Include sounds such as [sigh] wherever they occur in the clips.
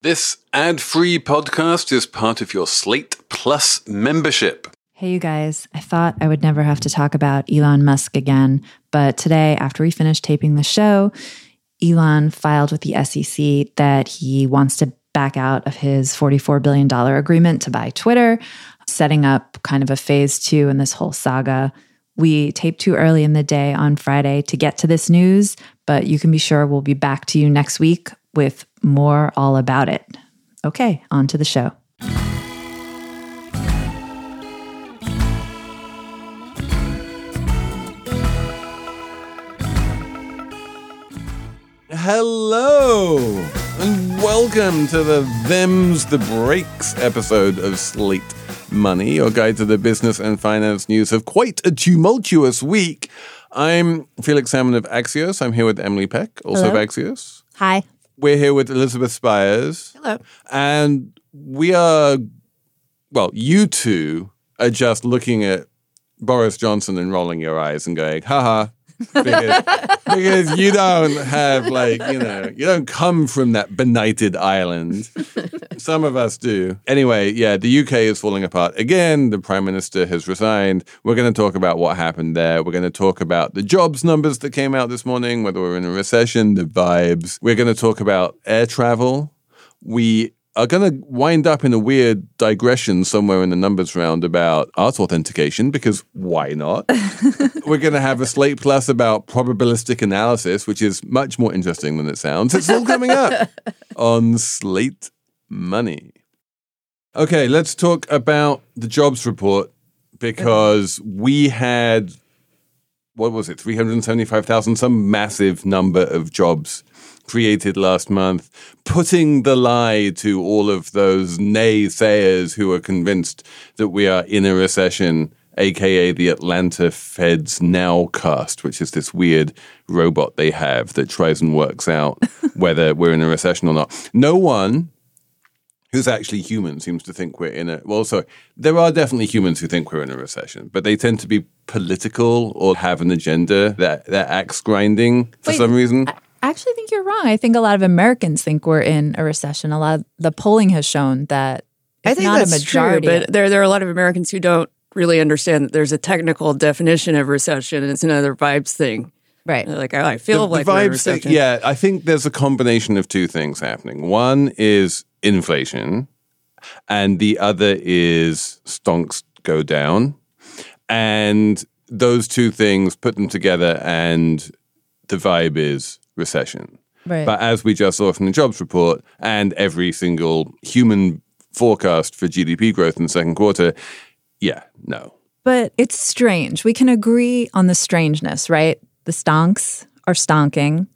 This ad free podcast is part of your Slate Plus membership. Hey, you guys. I thought I would never have to talk about Elon Musk again, but today, after we finished taping the show, Elon filed with the SEC that he wants to back out of his $44 billion agreement to buy Twitter, setting up kind of a phase two in this whole saga. We taped too early in the day on Friday to get to this news, but you can be sure we'll be back to you next week with more all about it. Okay, on to the show. Hello, and welcome to the Them's the Breaks episode of Slate Money, your guide to the business and finance news of quite a tumultuous week. I'm Felix Salmon of Axios. I'm here with Emily Peck, also Hello. of Axios. Hi. We're here with Elizabeth Spiers. Hello. And we are, well, you two are just looking at Boris Johnson and rolling your eyes and going, haha. Because, [laughs] because you don't have, like, you know, you don't come from that benighted island. Some of us do. Anyway, yeah, the UK is falling apart again. The Prime Minister has resigned. We're going to talk about what happened there. We're going to talk about the jobs numbers that came out this morning, whether we're in a recession, the vibes. We're going to talk about air travel. We are going to wind up in a weird digression somewhere in the numbers round about art authentication because why not? [laughs] We're going to have a Slate Plus about probabilistic analysis, which is much more interesting than it sounds. It's all coming up [laughs] on Slate Money. Okay, let's talk about the jobs report because we had what was it, 375,000, some massive number of jobs created last month, putting the lie to all of those naysayers who are convinced that we are in a recession, aka the Atlanta Fed's Nowcast, which is this weird robot they have that tries and works out [laughs] whether we're in a recession or not. No one who's actually human seems to think we're in a well sorry there are definitely humans who think we're in a recession but they tend to be political or have an agenda that that axe grinding for Wait, some reason I actually think you're wrong. I think a lot of Americans think we're in a recession. A lot of the polling has shown that I think not that's a majority. true, but there there are a lot of Americans who don't really understand that there's a technical definition of recession, and it's another vibes thing. right. Uh, like, oh, I feel the, like the we're in a vibes thing- recession. yeah i think there's a combination of two things happening one is inflation and the other is stonks go down and those two things put them together and the vibe is recession Right. But as we just saw from the jobs report and every single human forecast for GDP growth in the second quarter, yeah, no. But it's strange. We can agree on the strangeness, right? The stonks are stonking.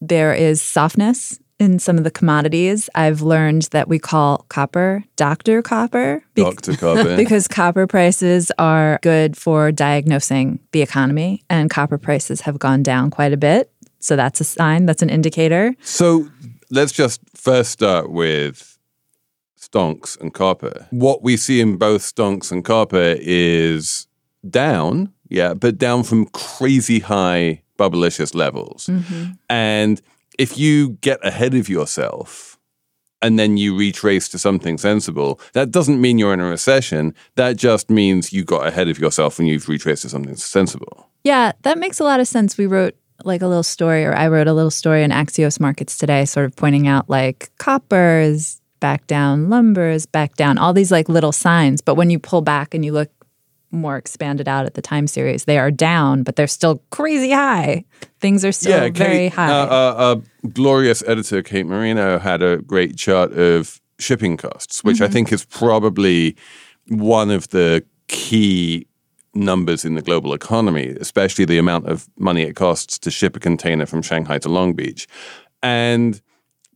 There is softness in some of the commodities. I've learned that we call copper Dr. Copper be- Dr. Copper. [laughs] because copper prices are good for diagnosing the economy, and copper prices have gone down quite a bit. So that's a sign, that's an indicator. So let's just first start with stonks and copper. What we see in both stonks and copper is down, yeah, but down from crazy high bubblicious levels. Mm-hmm. And if you get ahead of yourself and then you retrace to something sensible, that doesn't mean you're in a recession. That just means you got ahead of yourself and you've retraced to something sensible. Yeah, that makes a lot of sense. We wrote like a little story, or I wrote a little story in Axios Markets today, sort of pointing out like copper is back down, lumber is back down, all these like little signs. But when you pull back and you look more expanded out at the time series, they are down, but they're still crazy high. Things are still very Kate, high. Uh, uh, uh, glorious editor Kate Marino had a great chart of shipping costs, which Mm-hmm. I think is probably one of the key numbers in the global economy, especially the amount of money it costs to ship a container from Shanghai to Long Beach. And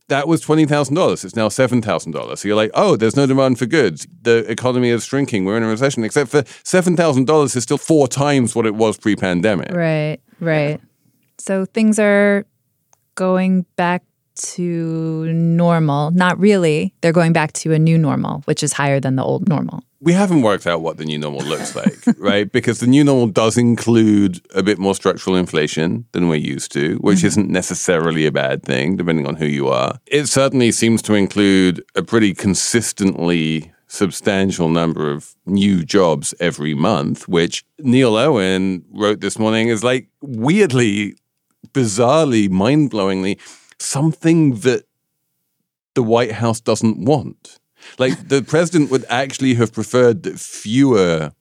that was twenty thousand dollars. It's now seven thousand dollars. So you're like, oh, there's no demand for goods. The economy is shrinking. We're in a recession. Except for seven thousand dollars is still four times what it was pre-pandemic. Right, right. So things are going back to normal. Not really. They're going back to a new normal, which is higher than the old normal. We haven't worked out what the new normal looks like, [laughs] right? Because the new normal does include a bit more structural inflation than we're used to, which mm-hmm. isn't necessarily a bad thing, depending on who you are. It certainly seems to include a pretty consistently substantial number of new jobs every month, which Neil Irwin wrote this morning is like weirdly, bizarrely, mind blowingly something that the White House doesn't want. Like the president would actually have preferred that fewer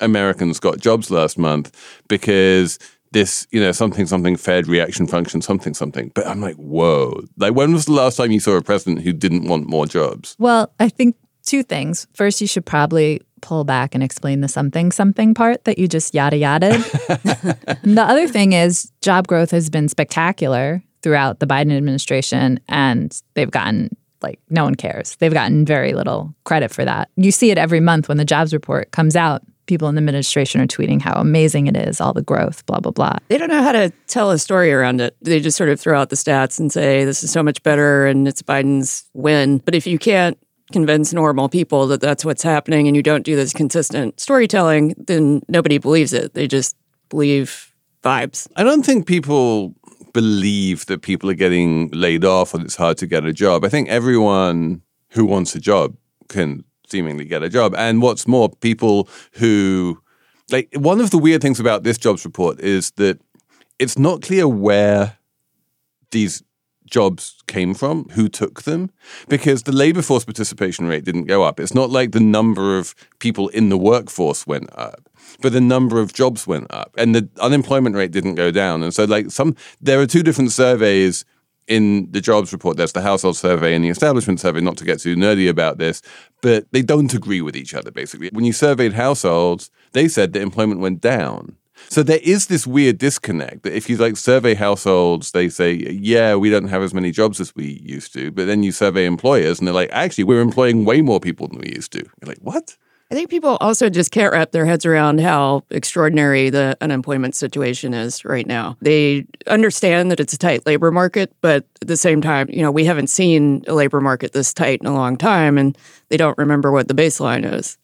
Americans got jobs last month because this, you know, something, something Fed reaction function, something, something. But I'm like, whoa. Like, when was the last time you saw a president who didn't want more jobs? Well, I think two things. First, you should probably pull back and explain the something something part that you just yada yada. [laughs] the other thing is job growth has been spectacular throughout the Biden administration and they've gotten like no one cares. They've gotten very little credit for that. You see it every month when the jobs report comes out. People in the administration are tweeting how amazing it is, all the growth, blah, blah, blah. They don't know how to tell a story around it. They just sort of throw out the stats and say, this is so much better and it's Biden's win. But if you can't convince normal people that that's what's happening and you don't do this consistent storytelling, then nobody believes it. They just believe vibes. I don't think people believe that people are getting laid off or it's hard to get a job. I think everyone who wants a job can seemingly get a job. And what's more, people who like one of the weird things about this jobs report is that it's not clear where these jobs came from, who took them, because the labor force participation rate didn't go up. It's not like the number of people in the workforce went up, but the number of jobs went up and the unemployment rate didn't go down. And so, like, some, there are two different surveys in the jobs report. There's the household survey and the establishment survey, not to get too nerdy about this, but they don't agree with each other, basically. When you surveyed households, they said that employment went down. So there is this weird disconnect that if you like survey households, they say, yeah, we don't have as many jobs as we used to. But then you survey employers and they're like, actually, we're employing way more people than we used to. You're like, what? I think people also just can't wrap their heads around how extraordinary the unemployment situation is right now. They understand that it's a tight labor market, but at the same time, you know, we haven't seen a labor market this tight in a long time, and they don't remember what the baseline is.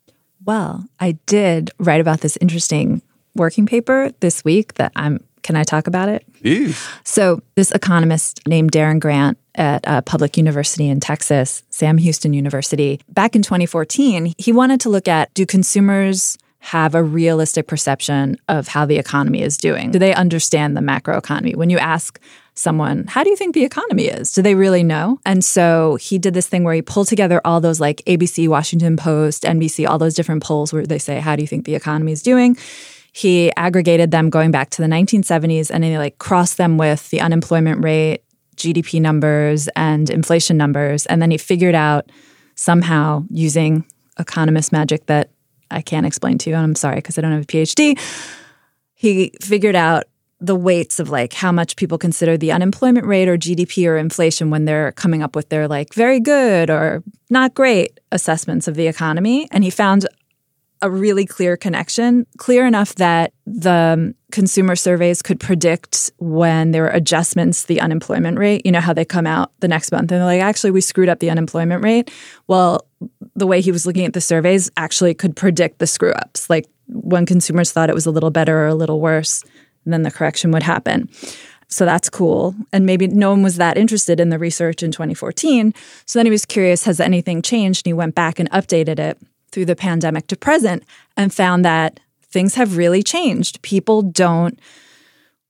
Well, I did write about this interesting working paper this week that I'm can I talk about it? Ew. So, this economist named Darren Grant at a public university in Texas, Sam Houston University, back in 2014, he wanted to look at do consumers have a realistic perception of how the economy is doing? Do they understand the macroeconomy? When you ask someone, how do you think the economy is? Do they really know? And so he did this thing where he pulled together all those like ABC, Washington Post, NBC, all those different polls where they say, how do you think the economy is doing? he aggregated them going back to the 1970s and he like crossed them with the unemployment rate, GDP numbers, and inflation numbers. And then he figured out somehow using economist magic that I can't explain to you, and I'm sorry because I don't have a PhD. He figured out the weights of like how much people consider the unemployment rate or GDP or inflation when they're coming up with their like very good or not great assessments of the economy. And he found a really clear connection, clear enough that the consumer surveys could predict when there were adjustments the unemployment rate. You know how they come out the next month and they're like, actually, we screwed up the unemployment rate. Well, the way he was looking at the surveys actually could predict the screw ups. Like when consumers thought it was a little better or a little worse, then the correction would happen. So that's cool. And maybe no one was that interested in the research in 2014. So then he was curious, has anything changed? And he went back and updated it through the pandemic to present and found that things have really changed. People don't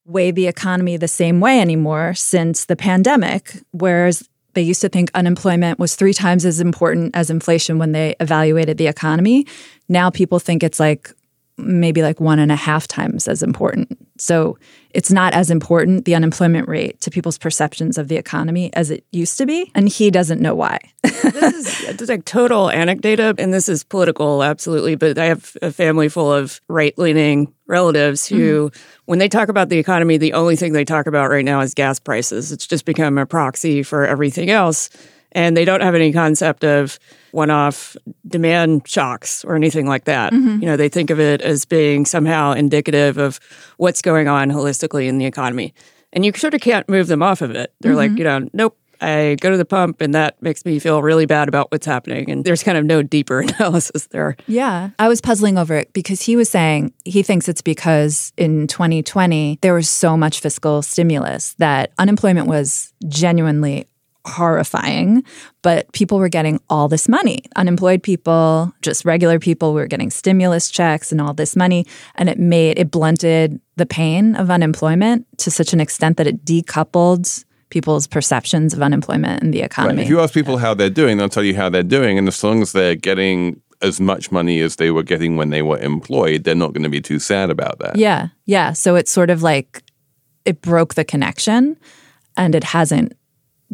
weigh the economy the same way anymore since the pandemic, whereas they used to think unemployment was three times as important as inflation when they evaluated the economy. Now people think it's like maybe like one and a half times as important. So it's not as important, the unemployment rate, to people's perceptions of the economy as it used to be. And he doesn't know why. [laughs] this is like total anecdata, and this is political, absolutely. But I have a family full of right leaning relatives who, mm-hmm. when they talk about the economy, the only thing they talk about right now is gas prices. It's just become a proxy for everything else. And they don't have any concept of one off demand shocks or anything like that. Mm-hmm. You know, they think of it as being somehow indicative of what's going on holistically in the economy. And you sort of can't move them off of it. They're mm-hmm. like, you know, nope, I go to the pump and that makes me feel really bad about what's happening. And there's kind of no deeper [laughs] analysis there. Yeah. I was puzzling over it because he was saying he thinks it's because in 2020, there was so much fiscal stimulus that unemployment was genuinely horrifying, but people were getting all this money. Unemployed people, just regular people were getting stimulus checks and all this money. And it made, it blunted the pain of unemployment to such an extent that it decoupled people's perceptions of unemployment and the economy. Right. If you ask people how they're doing, they'll tell you how they're doing. And as long as they're getting as much money as they were getting when they were employed, they're not going to be too sad about that. Yeah. Yeah. So it's sort of like it broke the connection and it hasn't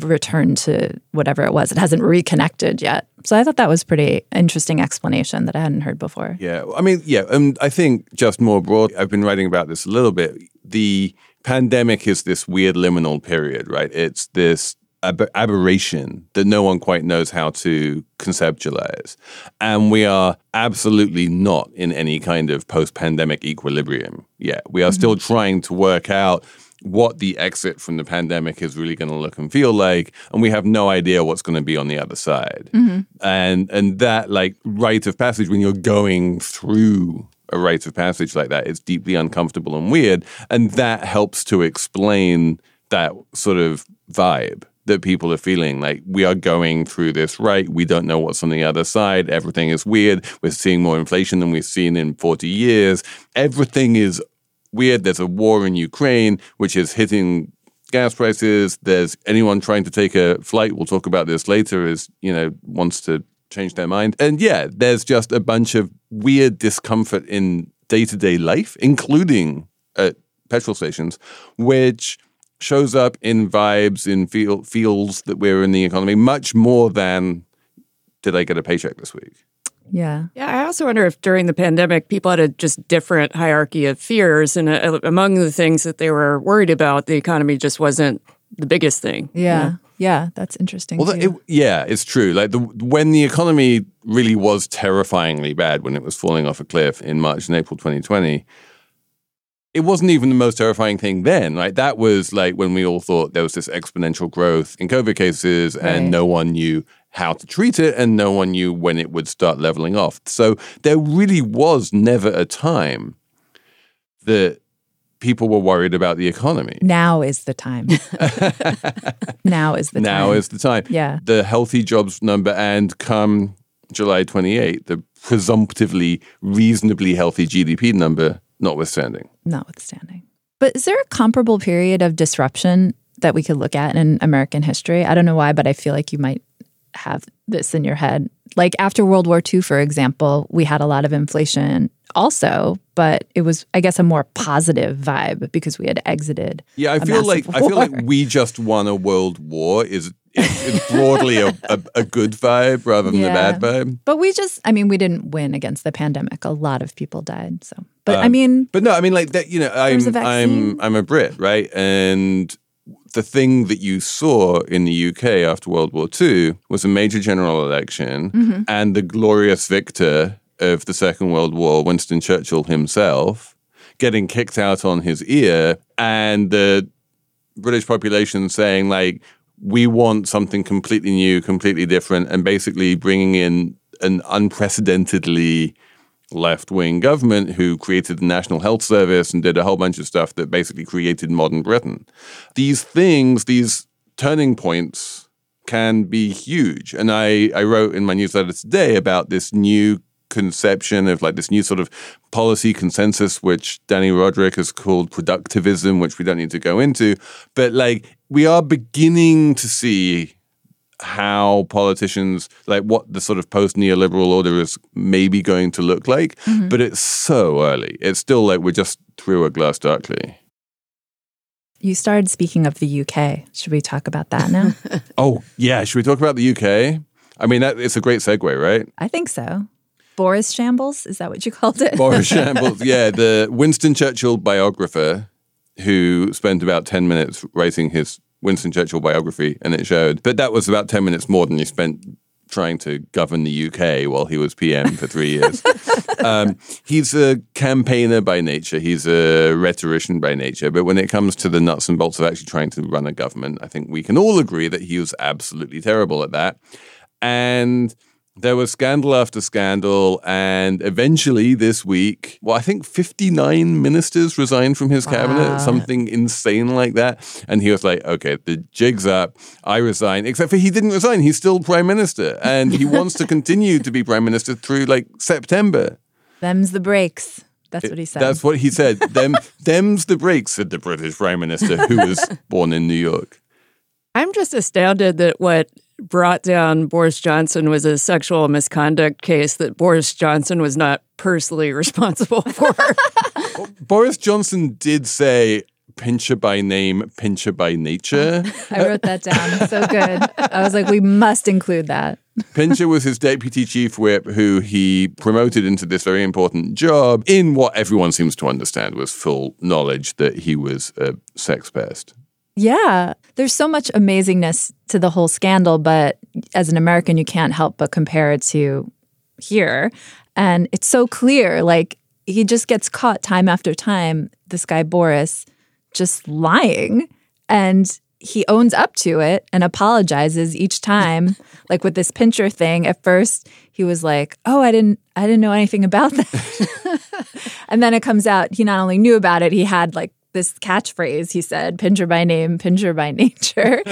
returned to whatever it was. It hasn't reconnected yet. So I thought that was pretty interesting explanation that I hadn't heard before. Yeah. I mean, yeah. And I think just more broad, I've been writing about this a little bit. The pandemic is this weird liminal period, right? It's this ab- aberration that no one quite knows how to conceptualize. And we are absolutely not in any kind of post pandemic equilibrium yet. We are mm-hmm. still trying to work out what the exit from the pandemic is really going to look and feel like and we have no idea what's going to be on the other side mm-hmm. and and that like rite of passage when you're going through a rite of passage like that is deeply uncomfortable and weird and that helps to explain that sort of vibe that people are feeling like we are going through this right we don't know what's on the other side everything is weird we're seeing more inflation than we've seen in 40 years everything is weird. There's a war in Ukraine, which is hitting gas prices. There's anyone trying to take a flight. We'll talk about this later. Is you know wants to change their mind, and yeah, there's just a bunch of weird discomfort in day to day life, including at petrol stations, which shows up in vibes, in feel, feels that we're in the economy much more than did I get a paycheck this week? Yeah. Yeah. I also wonder if during the pandemic, people had a just different hierarchy of fears. And uh, among the things that they were worried about, the economy just wasn't the biggest thing. Yeah. Yeah. That's interesting. Well, it, yeah, it's true. Like the, when the economy really was terrifyingly bad when it was falling off a cliff in March and April 2020, it wasn't even the most terrifying thing then, right? That was like when we all thought there was this exponential growth in COVID cases and right. no one knew how to treat it, and no one knew when it would start leveling off. So there really was never a time that people were worried about the economy. Now is the time. [laughs] now is the now time. Now is the time. Yeah. The healthy jobs number, and come July 28, the presumptively reasonably healthy GDP number, notwithstanding. Notwithstanding. But is there a comparable period of disruption that we could look at in American history? I don't know why, but I feel like you might have this in your head. Like after World War II, for example, we had a lot of inflation also, but it was, I guess, a more positive vibe because we had exited. Yeah, I feel like war. I feel like we just won a world war is is broadly a, a, a, good vibe rather than yeah. a bad vibe. But we just, I mean, we didn't win against the pandemic. A lot of people died. So, but um, I mean, but no, I mean, like that. You know, I'm I'm I'm a Brit, right? And the thing that you saw in the UK after World War II was a major general election, mm-hmm. and the glorious victor of the Second World War, Winston Churchill himself, getting kicked out on his ear, and the British population saying, like, we want something completely new, completely different, and basically bringing in an unprecedentedly left wing government who created the National Health Service and did a whole bunch of stuff that basically created modern Britain. These things, these turning points, can be huge. And I, I wrote in my newsletter today about this new conception of like this new sort of policy consensus, which Dani Rodrik has called productivism, which we don't need to go into. But like we are beginning to see how politicians like what the sort of post neoliberal order is maybe going to look like mm-hmm. but it's so early. It's still like we're just through a glass darkly. You started speaking of the uk should we talk about that now? [laughs] Oh yeah. Should we talk about the uk i mean that, it's a great segue right? I think so. Boris shambles is that what you called it? Boris [laughs] shambles yeah. The winston churchill biographer who spent about 10 minutes writing his Winston Churchill biography, and it showed. But that was about 10 minutes more than he spent trying to govern the UK while he was PM for three years. [laughs] um, he's a campaigner by nature, he's a rhetorician by nature. But when it comes to the nuts and bolts of actually trying to run a government, I think we can all agree that he was absolutely terrible at that. And there was scandal after scandal, and eventually this week, well, I think 59 ministers resigned from his cabinet, Wow. something insane like that. And he was like, okay, the jig's up. I resign, except for he didn't resign. He's still prime minister, and he wants to continue to be prime minister through like September. Them's the breaks. That's what he said. That's what he said. Them, [laughs] them's the breaks, said the British prime minister, who was born in New York. I'm just astounded that what brought down Boris Johnson was a sexual misconduct case that Boris Johnson was not personally [laughs] responsible for. Boris Johnson did say, pincher by name, pincher by nature. [laughs] I wrote that down. So good. I was like, we must include that. Pincher was his deputy chief whip, who he promoted into this very important job in what everyone seems to understand was full knowledge that he was a sex pest. Yeah. There's so much amazingness to the whole scandal, but as an American, you can't help but compare it to here. And it's so clear. Like, he just gets caught time after time, this guy, Boris, just lying. And he owns up to it and apologizes each time. [laughs] like with this pincher thing, at first he was like, "Oh, I didn't, I didn't know anything about that." [laughs] and then it comes out he not only knew about it, he had like this catchphrase. He said, "Pincher by name, pincher by [laughs] nature,"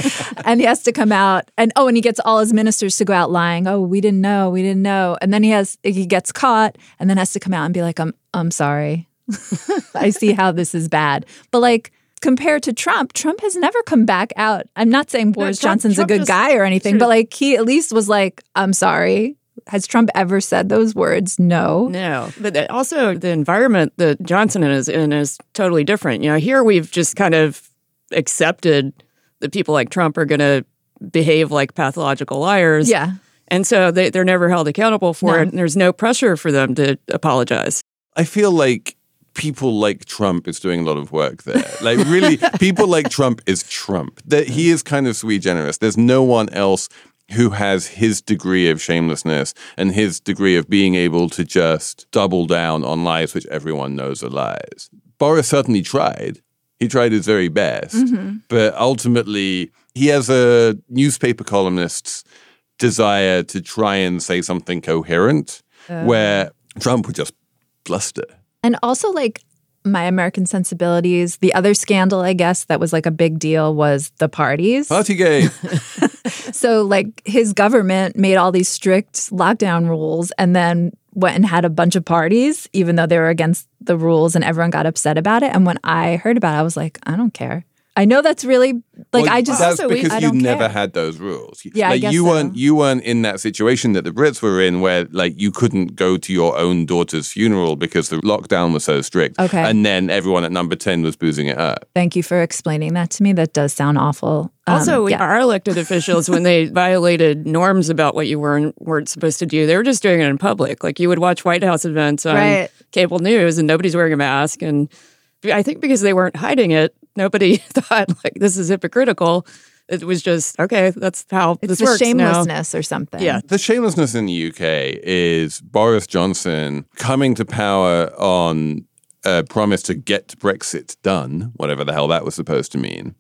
and he has to come out and oh, and he gets all his ministers to go out lying. Oh, we didn't know, we didn't know, and then he has he gets caught and then has to come out and be like, "I'm, I'm sorry." [laughs] I see how this is bad. But like compared to Trump, Trump has never come back out. I'm not saying Boris Trump- Johnson's Trump a good just guy or anything, but like he at least was like, I'm sorry. Has Trump ever said those words? No. No, but also the environment that Johnson is in is totally different. You know, here we've just kind of accepted that people like Trump are going to behave like pathological liars. Yeah. And so they, they're never held accountable for No. it. And there's no pressure for them to apologize. I feel like people like Trump is doing a lot of work there. Like really, [laughs] people like Trump is Trump. That he is kind of sui generis. There's no one else who has his degree of shamelessness and his degree of being able to just double down on lies which everyone knows are lies. Boris certainly tried. He tried his very best, mm-hmm. but ultimately he has a newspaper columnist's desire to try and say something coherent, oh. where Trump would just bluster. And also like my American sensibilities, the other scandal, I guess, that was like a big deal was the parties. Partygate. [laughs] So, like, his government made all these strict lockdown rules and then went and had a bunch of parties, even though they were against the rules and everyone got upset about it. And when I heard about it, I was like, I don't care. I know that's really like Well, I just that's also, because I you never care. had those rules. Yeah, I like guess you so. weren't you weren't in that situation that the Brits were in, where like you couldn't go to your own daughter's funeral because the lockdown was so strict. Okay. and then everyone at number ten was boozing it up. Thank you for explaining that to me. That does sound awful. Um, Also, yeah. our elected officials, when they [laughs] violated norms about what you were and weren't supposed to do, they were just doing it in public. Like you would watch White House events on Right. cable news and nobody's wearing a mask. And I think because they weren't hiding it, nobody [laughs] thought like this is hypocritical. It was just, okay, that's how it's this the works now. shamelessness or something. Yeah. The shamelessness in the UK is Boris Johnson coming to power on a promise to get Brexit done, whatever the hell that was supposed to mean,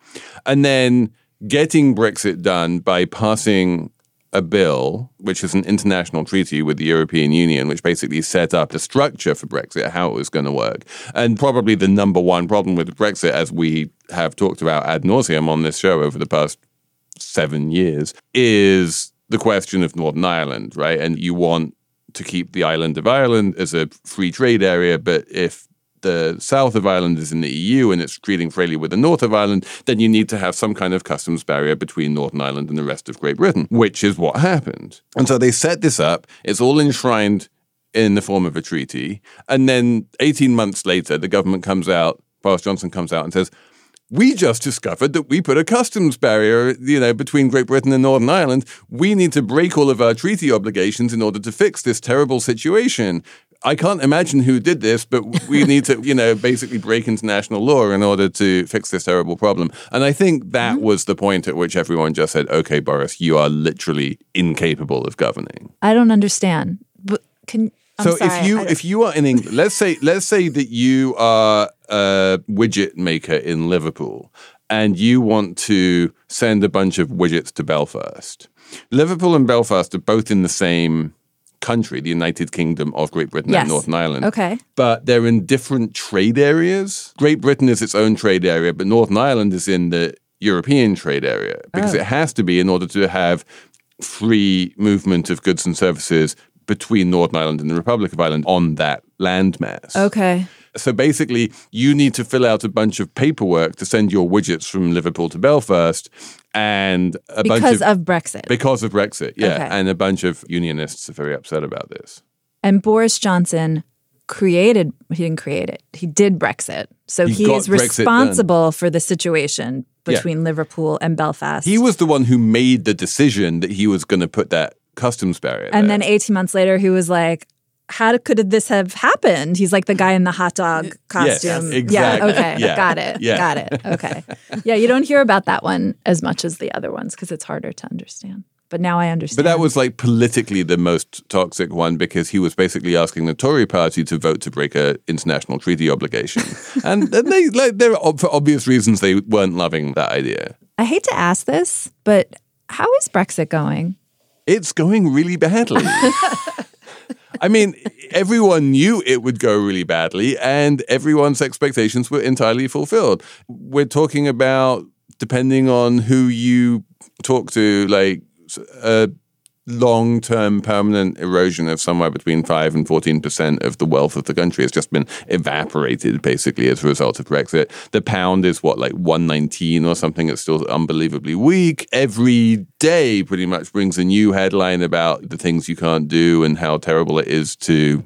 and then getting Brexit done by passing a bill, which is an international treaty with the European Union, which basically set up the structure for Brexit, how it was going to work. And probably the number one problem with Brexit, as we have talked about ad nauseum on this show over the past seven years, is the question of Northern Ireland, right? And you want to keep the island of Ireland as a free trade area, but if the south of Ireland is in the EU and it's trading freely with the north of Ireland, then you need to have some kind of customs barrier between Northern Ireland and the rest of Great Britain, which is what happened. And so they set this up. It's all enshrined in the form of a treaty. And then 18 months later, the government comes out, Boris Johnson comes out and says, we just discovered that we put a customs barrier, you know, between Great Britain and Northern Ireland. We need to break all of our treaty obligations in order to fix this terrible situation. I can't imagine who did this, but we need to, you know, basically break international law in order to fix this terrible problem. And I think that Mm-hmm. was the point at which everyone just said, okay, Boris, you are literally incapable of governing. I don't understand. But can I'm so sorry, if you if you are in England, let's say let's say that you are a widget maker in Liverpool and you want to send a bunch of widgets to Belfast. Liverpool and Belfast are both in the same country, the United Kingdom of Great Britain Yes. and Northern Ireland. okay, But they're in different trade areas. Great Britain is its own trade area, but Northern Ireland is in the European trade area because Oh. it has to be in order to have free movement of goods and services between Northern Ireland and the Republic of Ireland on that landmass. okay, So basically, you need to fill out a bunch of paperwork to send your widgets from Liverpool to Belfast and a bunch because of of Brexit. because of Brexit. Yeah, Okay. and a bunch of unionists are very upset about this. And Boris Johnson created, he didn't create it, he did Brexit. So He he, is Brexit responsible for the situation Yeah. between Liverpool and Belfast. He was the one who made the decision that he was going to put that customs barrier. and there. then 18 months later, he was like, how could this have happened? He's like the guy in the hot dog costume. exactly. Yeah, okay. Yeah. Got it. Yeah. Got it. [laughs] Okay. yeah, you don't hear about that one as much as the other ones because it's harder to understand. But now I understand. But that was like politically the most toxic one because he was basically asking the Tory party to vote to break a international treaty obligation, [laughs] and and they like they're for obvious reasons they weren't loving that idea. I hate to ask this, but how is Brexit going? It's going really badly. [laughs] I mean, everyone knew it would go really badly, and everyone's expectations were entirely fulfilled. We're talking about, depending on who you talk to, like a long term permanent erosion of somewhere between 5 and 14% of the wealth of the country has just been evaporated basically as a result of Brexit. The pound is what, like 119 or something? It's still unbelievably weak. Every day pretty much brings a new headline about the things you can't do and how terrible it is to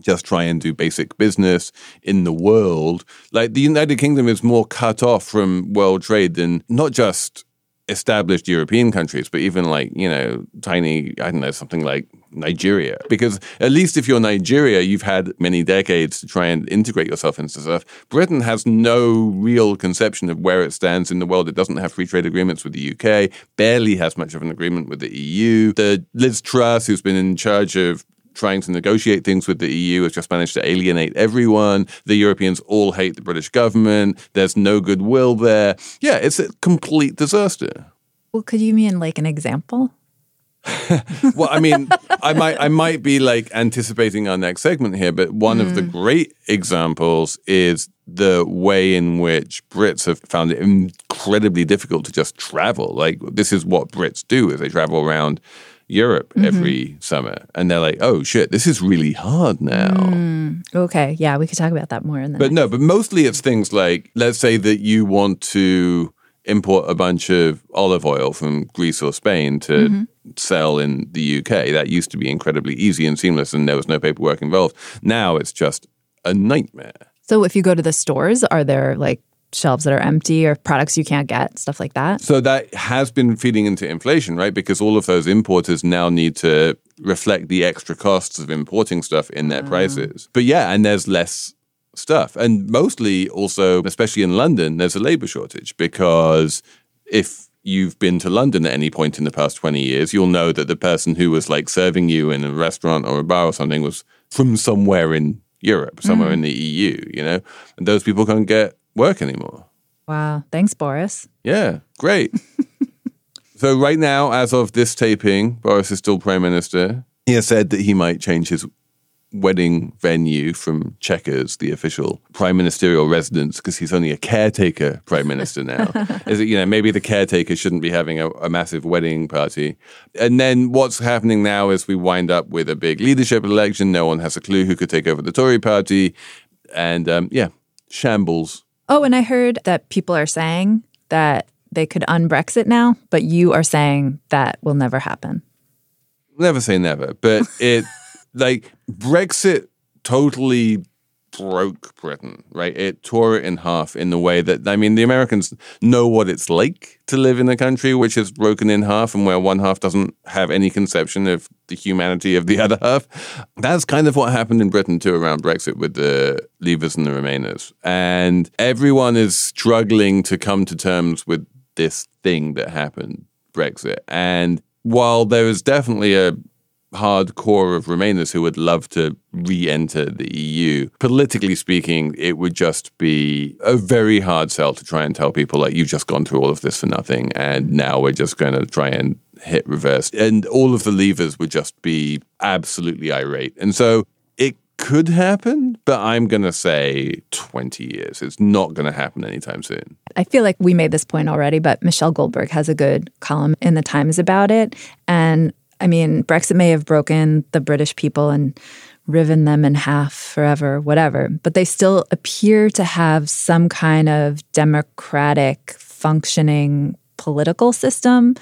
just try and do basic business in the world. Like the United Kingdom is more cut off from world trade than not just established European countries, but even like, you know, tiny, I don't know, something like Nigeria. Because at least if you're Nigeria, you've had many decades to try and integrate yourself into stuff. Britain has no real conception of where it stands in the world. It doesn't have free trade agreements with the UK, barely has much of an agreement with the EU. The Liz Truss, who's been in charge of trying to negotiate things with the EU has just managed to alienate everyone. The Europeans all hate the British government. There's no goodwill there. Yeah, it's a complete disaster. Well, could you mean like an example? [laughs] Well, I mean, I might I might be like anticipating our next segment here, but one of the hmm. great examples is the way in which Brits have found it incredibly difficult to just travel. Like this is what Brits do is they travel around Europe every summer and they're like, "Oh shit, this is really hard now." Okay, yeah, we could talk about that more in the But next- no, but mostly it's things like let's say that you want to import a bunch of olive oil from Greece or Spain to Mm-hmm. sell in the UK. That used to be incredibly easy and seamless and there was no paperwork involved. Now it's just a nightmare. So if you go to the stores, are there like shelves that are empty or products you can't get, stuff like that? So that has been feeding into inflation, right? Because all of those importers now need to reflect the extra costs of importing stuff in their mm. prices. But yeah, and there's less stuff. And mostly also, especially in London, there's a labor shortage because if you've been to London at any point in the past 20 years, you'll know that the person who was like serving you in a restaurant or a bar or something was from somewhere in Europe, somewhere mm. in the EU, you know? And those people can't get work anymore. Wow. Thanks, Boris. Yeah, great. [laughs] so right now, as of this taping, Boris is still prime minister. He has said that he might change his wedding venue from Chequers, the official prime ministerial residence, because he's only a caretaker prime minister now. [laughs] Is it, you know, maybe the caretaker shouldn't be having a, a massive wedding party. And then what's happening now is we wind up with a big leadership election. No one has a clue who could take over the Tory party. And um, yeah, shambles. Oh, and I heard that people are saying that they could un-Brexit now, but you are saying that will never happen. never say never, but it [laughs] like Brexit totally broke Britain, right? It tore it in half in the way that, I mean, the Americans know what it's like to live in a country which is broken in half and where one half doesn't have any conception of the humanity of the [laughs] other half. That's kind of what happened in Britain too around Brexit with the Leavers and the Remainers. And everyone is struggling to come to terms with this thing that happened, Brexit. And while there is definitely a hardcore of Remainers who would love to re enter the EU. Politically speaking, it would just be a very hard sell to try and tell people, like, you've just gone through all of this for nothing, and now we're just going to try and hit reverse. And all of the Leavers would just be absolutely irate. And so it could happen, but I'm going to say 20 years. It's not going to happen anytime soon. I feel like we made this point already, but Michelle Goldberg has a good column in the Times about it. And I mean, Brexit may have broken the British people and riven them in half forever, whatever, but they still appear to have some kind of democratic functioning political system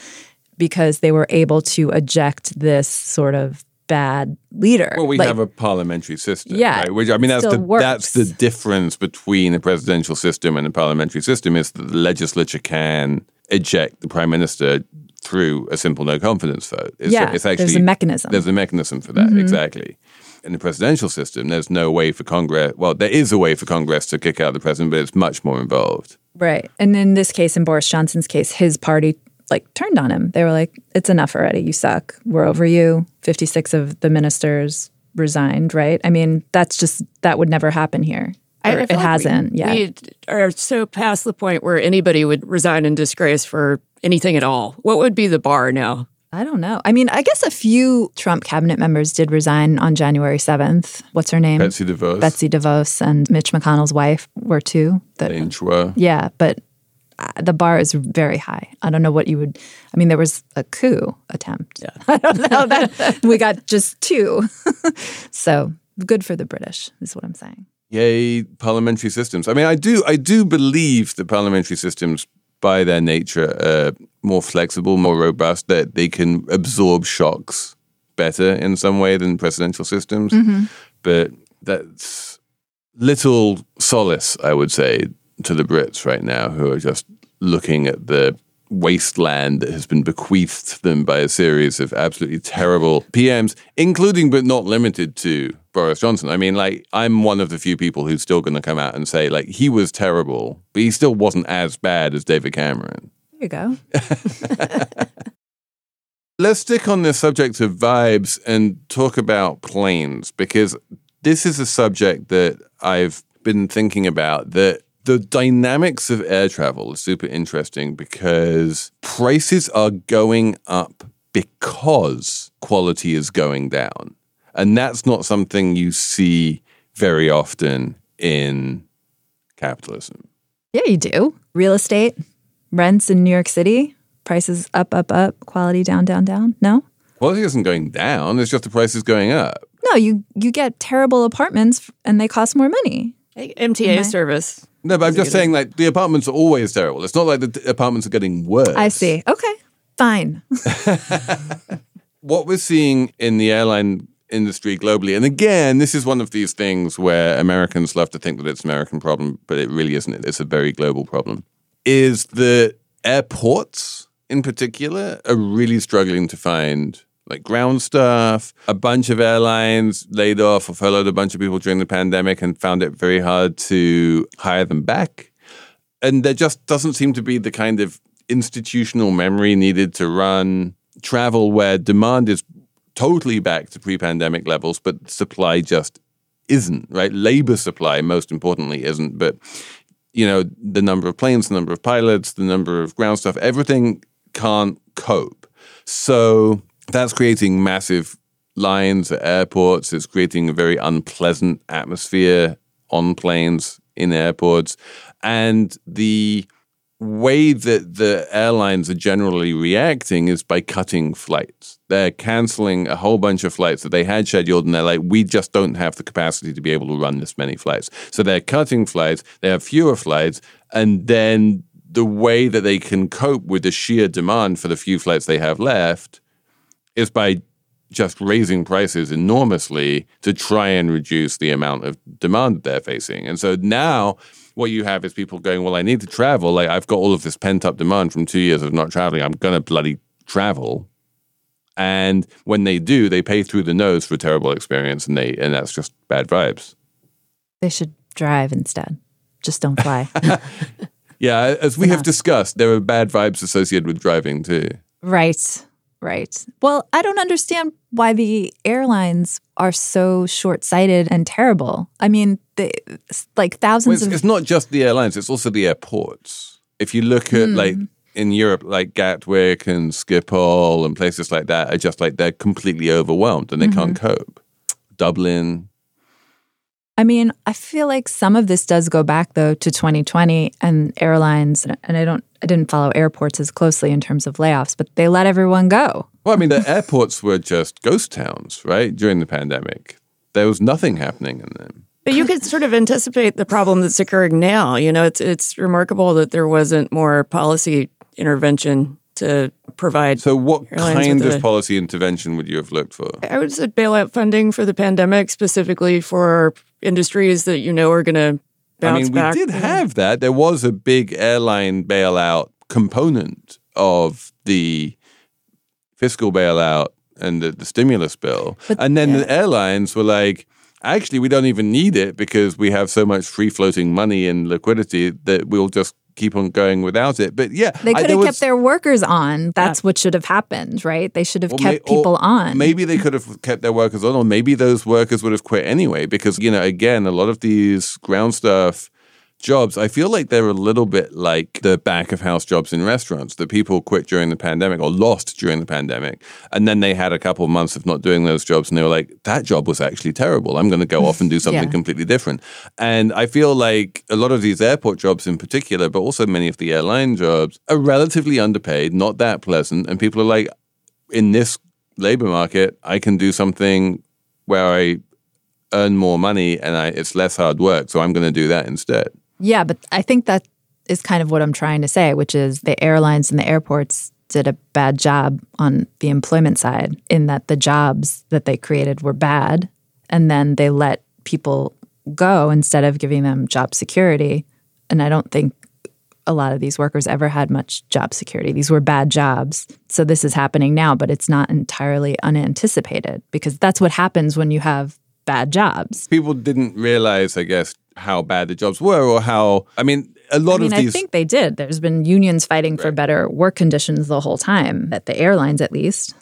because they were able to eject this sort of bad leader. Well, we Like, have a parliamentary system, Yeah, right? Which I mean, that's the that's the difference between a presidential system and a parliamentary system is that the legislature can eject the prime minister through a simple no confidence vote. It's, yeah, it's actually there's a mechanism. There's a mechanism for that, mm-hmm. exactly. In the presidential system, there's no way for Congress. Well, there is a way for Congress to kick out the president, but it's much more involved. Right. And in this case, in Boris Johnson's case, his party like turned on him. They were like, it's enough already. You suck. We're over you. 56 of the ministers resigned, right? I mean, that's just, that would never happen here. I- I it like hasn't we, yet. We are so past the point where anybody would resign in disgrace for anything at all. What would be the bar now? I don't know. I mean, I guess a few Trump cabinet members did resign on January 7th. What's her name? Betsy DeVos, Betsy DeVos and Mitch McConnell's wife were two. That, Lane yeah, but uh, the bar is very high. I don't know what you would. I mean, there was a coup attempt. Yeah. [laughs] I don't know that we got just two. [laughs] so good for the British, is what I'm saying. Yay, parliamentary systems. I mean, I do, I do believe that parliamentary systems, by their nature, are more flexible, more robust. That they can absorb shocks better in some way than presidential systems. Mm-hmm. But that's little solace, I would say, to the Brits right now, who are just looking at the wasteland that has been bequeathed to them by a series of absolutely terrible PMs, including but not limited to Boris Johnson. I mean, like, I'm one of the few people who's still going to come out and say, like, he was terrible, but he still wasn't as bad as David Cameron. There you go. [laughs] Let's stick on the subject of vibes and talk about planes because this is a subject that I've been thinking about that the dynamics of air travel is super interesting because prices are going up because quality is going down. And that's not something you see very often in capitalism. Yeah, you do. Real estate, rents in New York City, prices up, up, up, quality down, down, down. No? Quality isn't going down, it's just the price is going up. No, you you get terrible apartments and they cost more money. Hey, MTA service. No, but I'm just saying, like, the apartments are always terrible. It's not like the d- apartments are getting worse. I see. Okay. Fine. [laughs] What we're seeing in the airline industry globally, and again, this is one of these things where Americans love to think that it's an American problem, but it really isn't. It's a very global problem. Is that airports in particular are really struggling to find like ground staff. A bunch of airlines laid off or furloughed a bunch of people during the pandemic and found it very hard to hire them back. And there just doesn't seem to be the kind of institutional memory needed to run travel where demand is totally back to pre-pandemic levels, but supply just isn't, right? Labor supply, most importantly, isn't. But you know, the number of planes, the number of pilots, the number of ground stuff, everything can't cope. So that's creating massive lines at airports. It's creating a very unpleasant atmosphere on planes in airports. And the way that the airlines are generally reacting is by cutting flights. They're canceling a whole bunch of flights that they had scheduled, and they're like, we just don't have the capacity to be able to run this many flights. So they're cutting flights, they have fewer flights, and then the way that they can cope with the sheer demand for the few flights they have left is by just raising prices enormously to try and reduce the amount of demand that they're facing. And so now what you have is people going, Well, I need to travel. Like I've got all of this pent up demand from two years of not traveling. I'm gonna bloody travel. And when they do, they pay through the nose for a terrible experience and they and that's just bad vibes. They should drive instead. Just don't fly. [laughs] Yeah, as we have discussed, there are bad vibes associated with driving too. right. Right. Well, I don't understand why the airlines are so short sighted and terrible. I mean, they, like Well, thousands it's, of. it's not just the airlines; it's also the airports. If you look at hmm. like in Europe, like Gatwick and Schiphol and places like that, are just like they're completely overwhelmed and they can't mm-hmm. cope. Dublin, I mean, I feel like some of this does go back though to 2020 and airlines, and I don't, I didn't follow airports as closely in terms of layoffs, but they let everyone go. well, I mean, the [laughs] airports were just ghost towns, right? During the pandemic, there was nothing happening in them. But you could sort of anticipate the problem that's occurring now. You know, it's it's remarkable that there wasn't more policy intervention to provide. So, what kind of the- policy intervention would you have looked for? I would say bailout funding for the pandemic, specifically for industries that you know are going to I mean, we back. did have that. There was a big airline bailout component of the fiscal bailout and the, the stimulus bill. and then the airlines were like, actually, we don't even need it because we have so much free floating money and liquidity that we'll just keep on going without it. But yeah, They could have was- kept their workers on. That's what should have happened, right? They should have or may- kept people on. Maybe they could have [laughs] kept their workers on, or maybe those workers would have quit anyway. Because you know, again, a lot of these ground staff jobs, I feel like they're a little bit like the back of house jobs in restaurants that people quit during the pandemic or lost during the pandemic, and then they had a couple of months of not doing those jobs, and they were like, "That job was actually terrible. I'm going to go off and do [laughs] something Yeah. completely different." And I feel like a lot of these airport jobs in particular, but also many of the airline jobs, are relatively underpaid, not that pleasant, and people are like in this labor market, I can do something where I earn more money and I, it's less hard work. So I'm going to do that instead. Yeah, but I think that is kind of what I'm trying to say, which is the airlines and the airports did a bad job on the employment side in that the jobs that they created were bad and then they let people go instead of giving them job security. And I don't think a lot of these workers ever had much job security. These were bad jobs. So this is happening now, but it's not entirely unanticipated because that's what happens when you have bad jobs. People didn't realize, I guess, how bad the jobs were or how, I mean, a lot I mean, of these. I think they did. There's been unions fighting for better work conditions the whole time, at the airlines at least.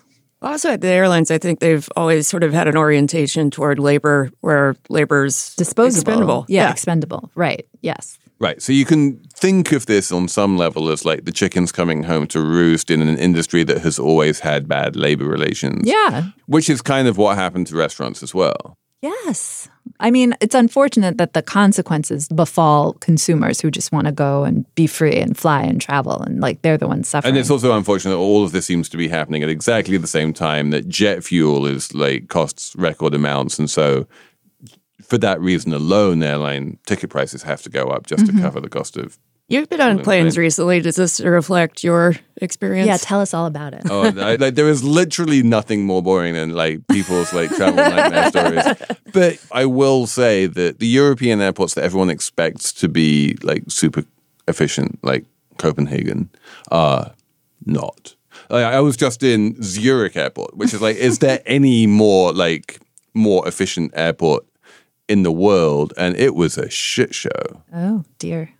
Also, at the airlines, I think they've always sort of had an orientation toward labor where labor's Disposable. expendable. Yeah, expendable. Right. Yes. Right. So you can think of this on some level as like the chickens coming home to roost in an industry that has always had bad labor relations. Yeah. Which is kind of what happened to restaurants as well. Yes. I mean, it's unfortunate that the consequences befall consumers who just want to go and be free and fly and travel and like they're the ones suffering. And it's also unfortunate that all of this seems to be happening at exactly the same time that jet fuel is like costs record amounts. And so for that reason alone, airline ticket prices have to go up just Mm-hmm. to cover the cost of. You've been on planes recently. Does this reflect your experience? yeah, tell us all about it. Oh, I, like there is literally nothing more boring than like people's like travel nightmare stories. [laughs] But I will say that the European airports that everyone expects to be like super efficient, like Copenhagen, are not. Like, I was just in Zurich Airport, which is like, is there [laughs] any more like more efficient airport in the world? And it was a shit show. Oh, dear.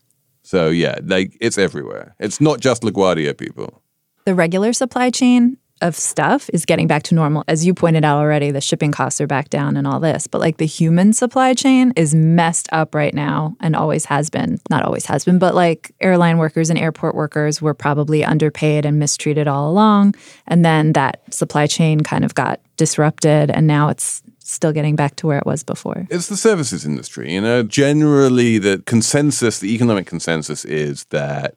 So yeah, like it's everywhere. It's not just LaGuardia people. The regular supply chain of stuff is getting back to normal. As you pointed out already, the shipping costs are back down and all this. But like the human supply chain is messed up right now and always has been. Not always has been, but like airline workers and airport workers were probably underpaid and mistreated all along. And then that supply chain kind of got disrupted and now it's still getting back to where it was before. It's the services industry. You know, generally the consensus, the economic consensus is that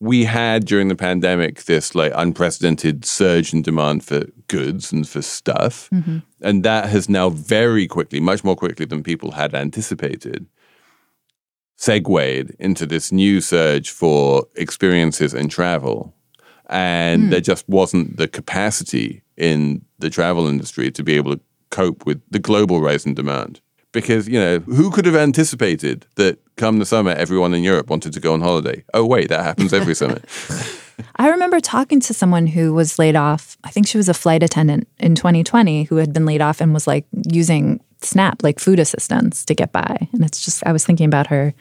we had during the pandemic this like unprecedented surge in demand for goods and for stuff. Mm-hmm. And that has now very quickly, much more quickly than people had anticipated, segued into this new surge for experiences and travel. and hmm. there just wasn't the capacity in the travel industry to be able to cope with the global rise in demand. Because, you know, who could have anticipated that come the summer, everyone in Europe wanted to go on holiday? Oh, wait, that happens every summer. [laughs] I remember talking to someone who was laid off. I think she was a flight attendant in 2020 who had been laid off and was like using SNAP, like food assistance, to get by. And it's just, I was thinking about her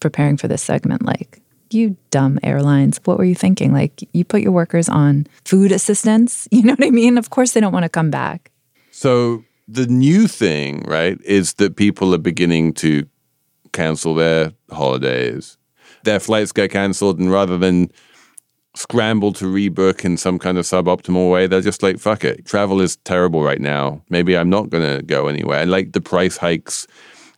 preparing for this segment, like, you dumb airlines, what were you thinking? Like, you put your workers on food assistance. [laughs] You know what I mean? Of course, they don't want to come back. So the new thing, right, is that people are beginning to cancel their holidays. Their flights get cancelled, and rather than scramble to rebook in some kind of suboptimal way, they're just like, fuck it. Travel is terrible right now. Maybe I'm not going to go anywhere. And like the price hikes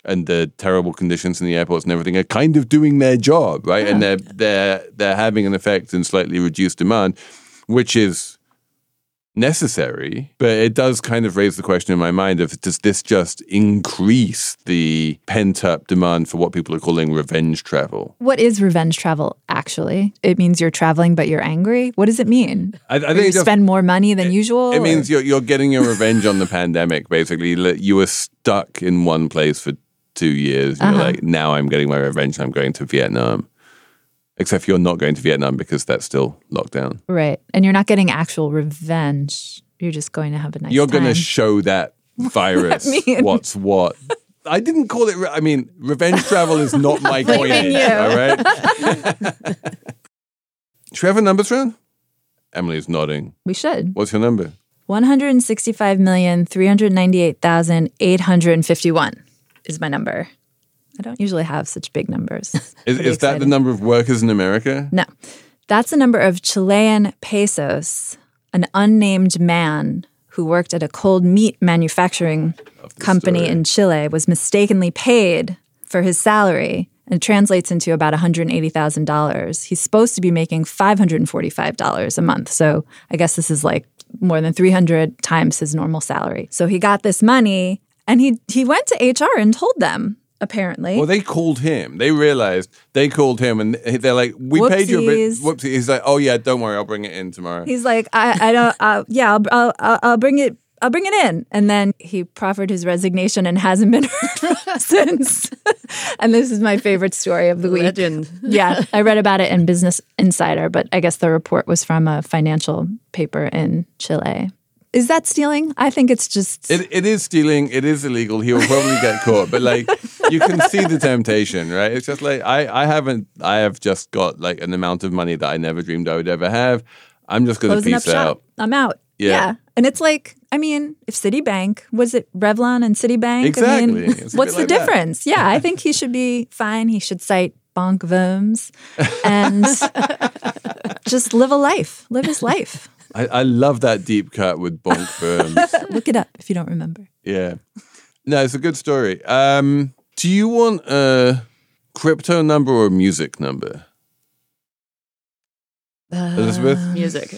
and the terrible conditions in the airports and everything are kind of doing their job, right? And they're they're they're having an effect in slightly reduced demand, which is necessary, but it does kind of raise the question in my mind of does this just increase the pent up demand for what people are calling revenge travel? What is revenge travel actually? It means you're traveling, but you're angry. What does it mean? I, I think you just- spend more money than usual? It or- means you're you're getting your revenge on the pandemic. Basically, you were stuck in one place for two years. You're Uh-huh. like, now I'm getting my revenge. I'm going to Vietnam. Except you're not going to Vietnam because that's still locked down. Right. And you're not getting actual revenge. You're just going to have a nice you're going to show [laughs] that virus mean? what's what. I didn't call it. Re- I mean, revenge travel is not my coinage. All right. [laughs] Should we have a numbers round? Emily's nodding. we should. What's your number? 165,398,851 is my number. I don't usually have such big numbers. [laughs] Is, is that the number of workers in America? No. That's the number of Chilean pesos, an unnamed man who worked at a cold meat manufacturing company story. in Chile was mistakenly paid for his salary and it translates into about $180,000. He's supposed to be making $545 a month. So I guess this is like more than 300 times his normal salary. So he got this money and he he went to HR and told them apparently. Well, they called him. They realized they called him, and they're like, "We paid you a bit." Whoopsie. He's like, "Oh yeah, don't worry, I'll bring it in tomorrow." He's like, I, I don't, uh, yeah, I'll, I'll, I'll, I'll bring it, I'll bring it in. And then he proffered his resignation and hasn't been [laughs] heard since. [laughs] and this is my favorite story of the week. Legend. [laughs] Yeah, I read about it in Business Insider, but I guess the report was from a financial paper in Chile. Is that stealing? I think it's just. It, it is stealing. It is illegal. He will probably get [laughs] caught. But like, you can see the temptation, right? It's just like I, I haven't. I have just got like an amount of money that I never dreamed I would ever have. I'm just going to peace out. I'm out. Yeah. yeah. And it's like, I mean, if Citibank, was it Revlon and Citibank? I Exactly. mean, what's the like that. difference? Yeah, I think he should be fine. He should cite Banque Worms and [laughs] just live a life, live his life. I, I love that deep cut with bonk [laughs] firms. Look it up if you don't remember. yeah. No, it's a good story. Um, do you want a crypto number or a music number? Elizabeth? Music.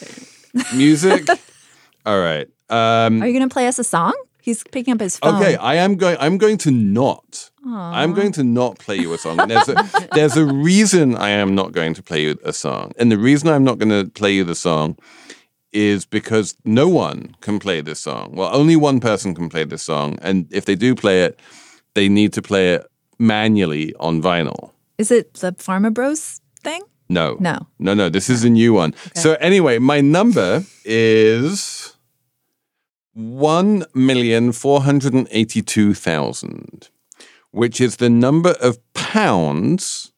Music? [laughs] All right. Um, Are you going to play us a song? He's picking up his phone. Okay, I am going. I'm going to not. I'm going to not play you a song. And there's a, [laughs] there's a reason I am not going to play you a song, and the reason I'm not going to play you the song is because no one can play this song. Well, only one person can play this song, and if they do play it, they need to play it manually on vinyl. Is it the Pharma Bros thing? No, No. no, no. This is a new one. So anyway, my number is one million four hundred and eighty-two thousand, which is the number of pounds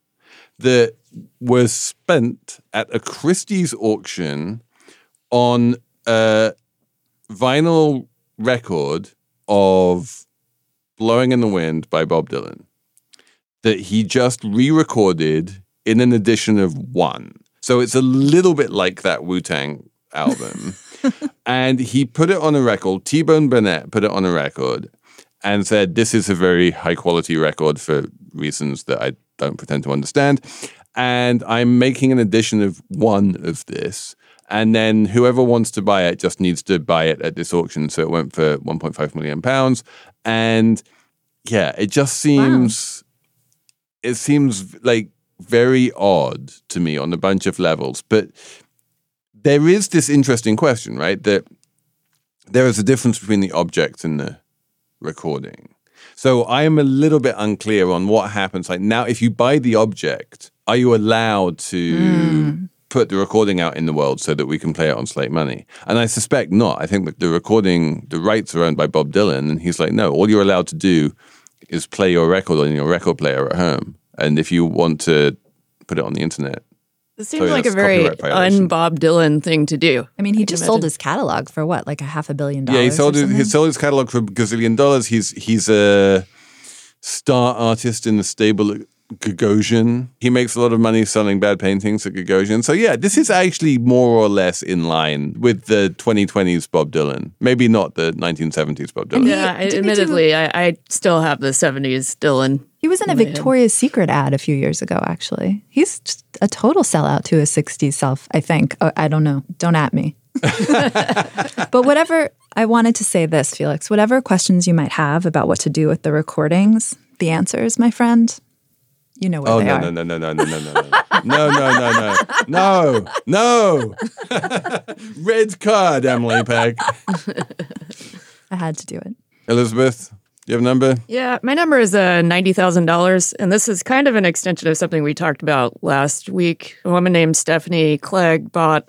that was spent at a Christie's auction on a vinyl record of "Blowing in the Wind" by Bob Dylan that he just re-recorded in an edition of one. So it's a little bit like that Wu Tang album. [laughs] and he put it on a record. T Bone Burnett put it on a record and said, This is a very high quality record for reasons that I don't pretend to understand. And I'm making an edition of one of this. And then whoever wants to buy it just needs to buy it at this auction. So it went for 1.5 million pounds. And yeah, it just seems it seems like very odd to me on a bunch of levels. But there is this interesting question, right? That there is a difference between the object and the recording. So I am a little bit unclear on what happens. Like now, if you buy the object, are you allowed to hmm. Put the recording out in the world so that we can play it on Slate Money? And I suspect not. I think that the recording, the rights are owned by Bob Dylan, and he's like, no, all you're allowed to do is play your record on your record player at home. And if you want to put it on the internet, It seems Sorry, like a very copyright un-Bob Dylan thing to do. I mean, he just sold his catalog for what, like a half a billion dollars? Yeah, he or sold his, he sold his catalog for a gazillion dollars. He's he's a star artist in the stable at Gagosian. He makes a lot of money selling bad paintings at Gagosian. So yeah, this is actually more or less in line with the 2020s Bob Dylan. Maybe not the 1970s Bob Dylan. Yeah, I, didn't he do- admittedly, I, I still have the 70s Dylan. He was in a Victoria's Secret ad a few years ago, actually. He's a total sellout to his 60s self, I think. Oh, I don't know. Don't at me. [laughs] but whatever, I wanted to say this, Felix. Whatever questions you might have about what to do with the recordings, the answers, my friend, you know where I am. Oh they no, are. no no no no no no no no no no no no no [laughs] red card Emily Peck I had to do it. Elizabeth you have a number Yeah, my number is uh, $90,000. And this is kind of an extension of something we talked about last week. A woman named Stephanie Clegg bought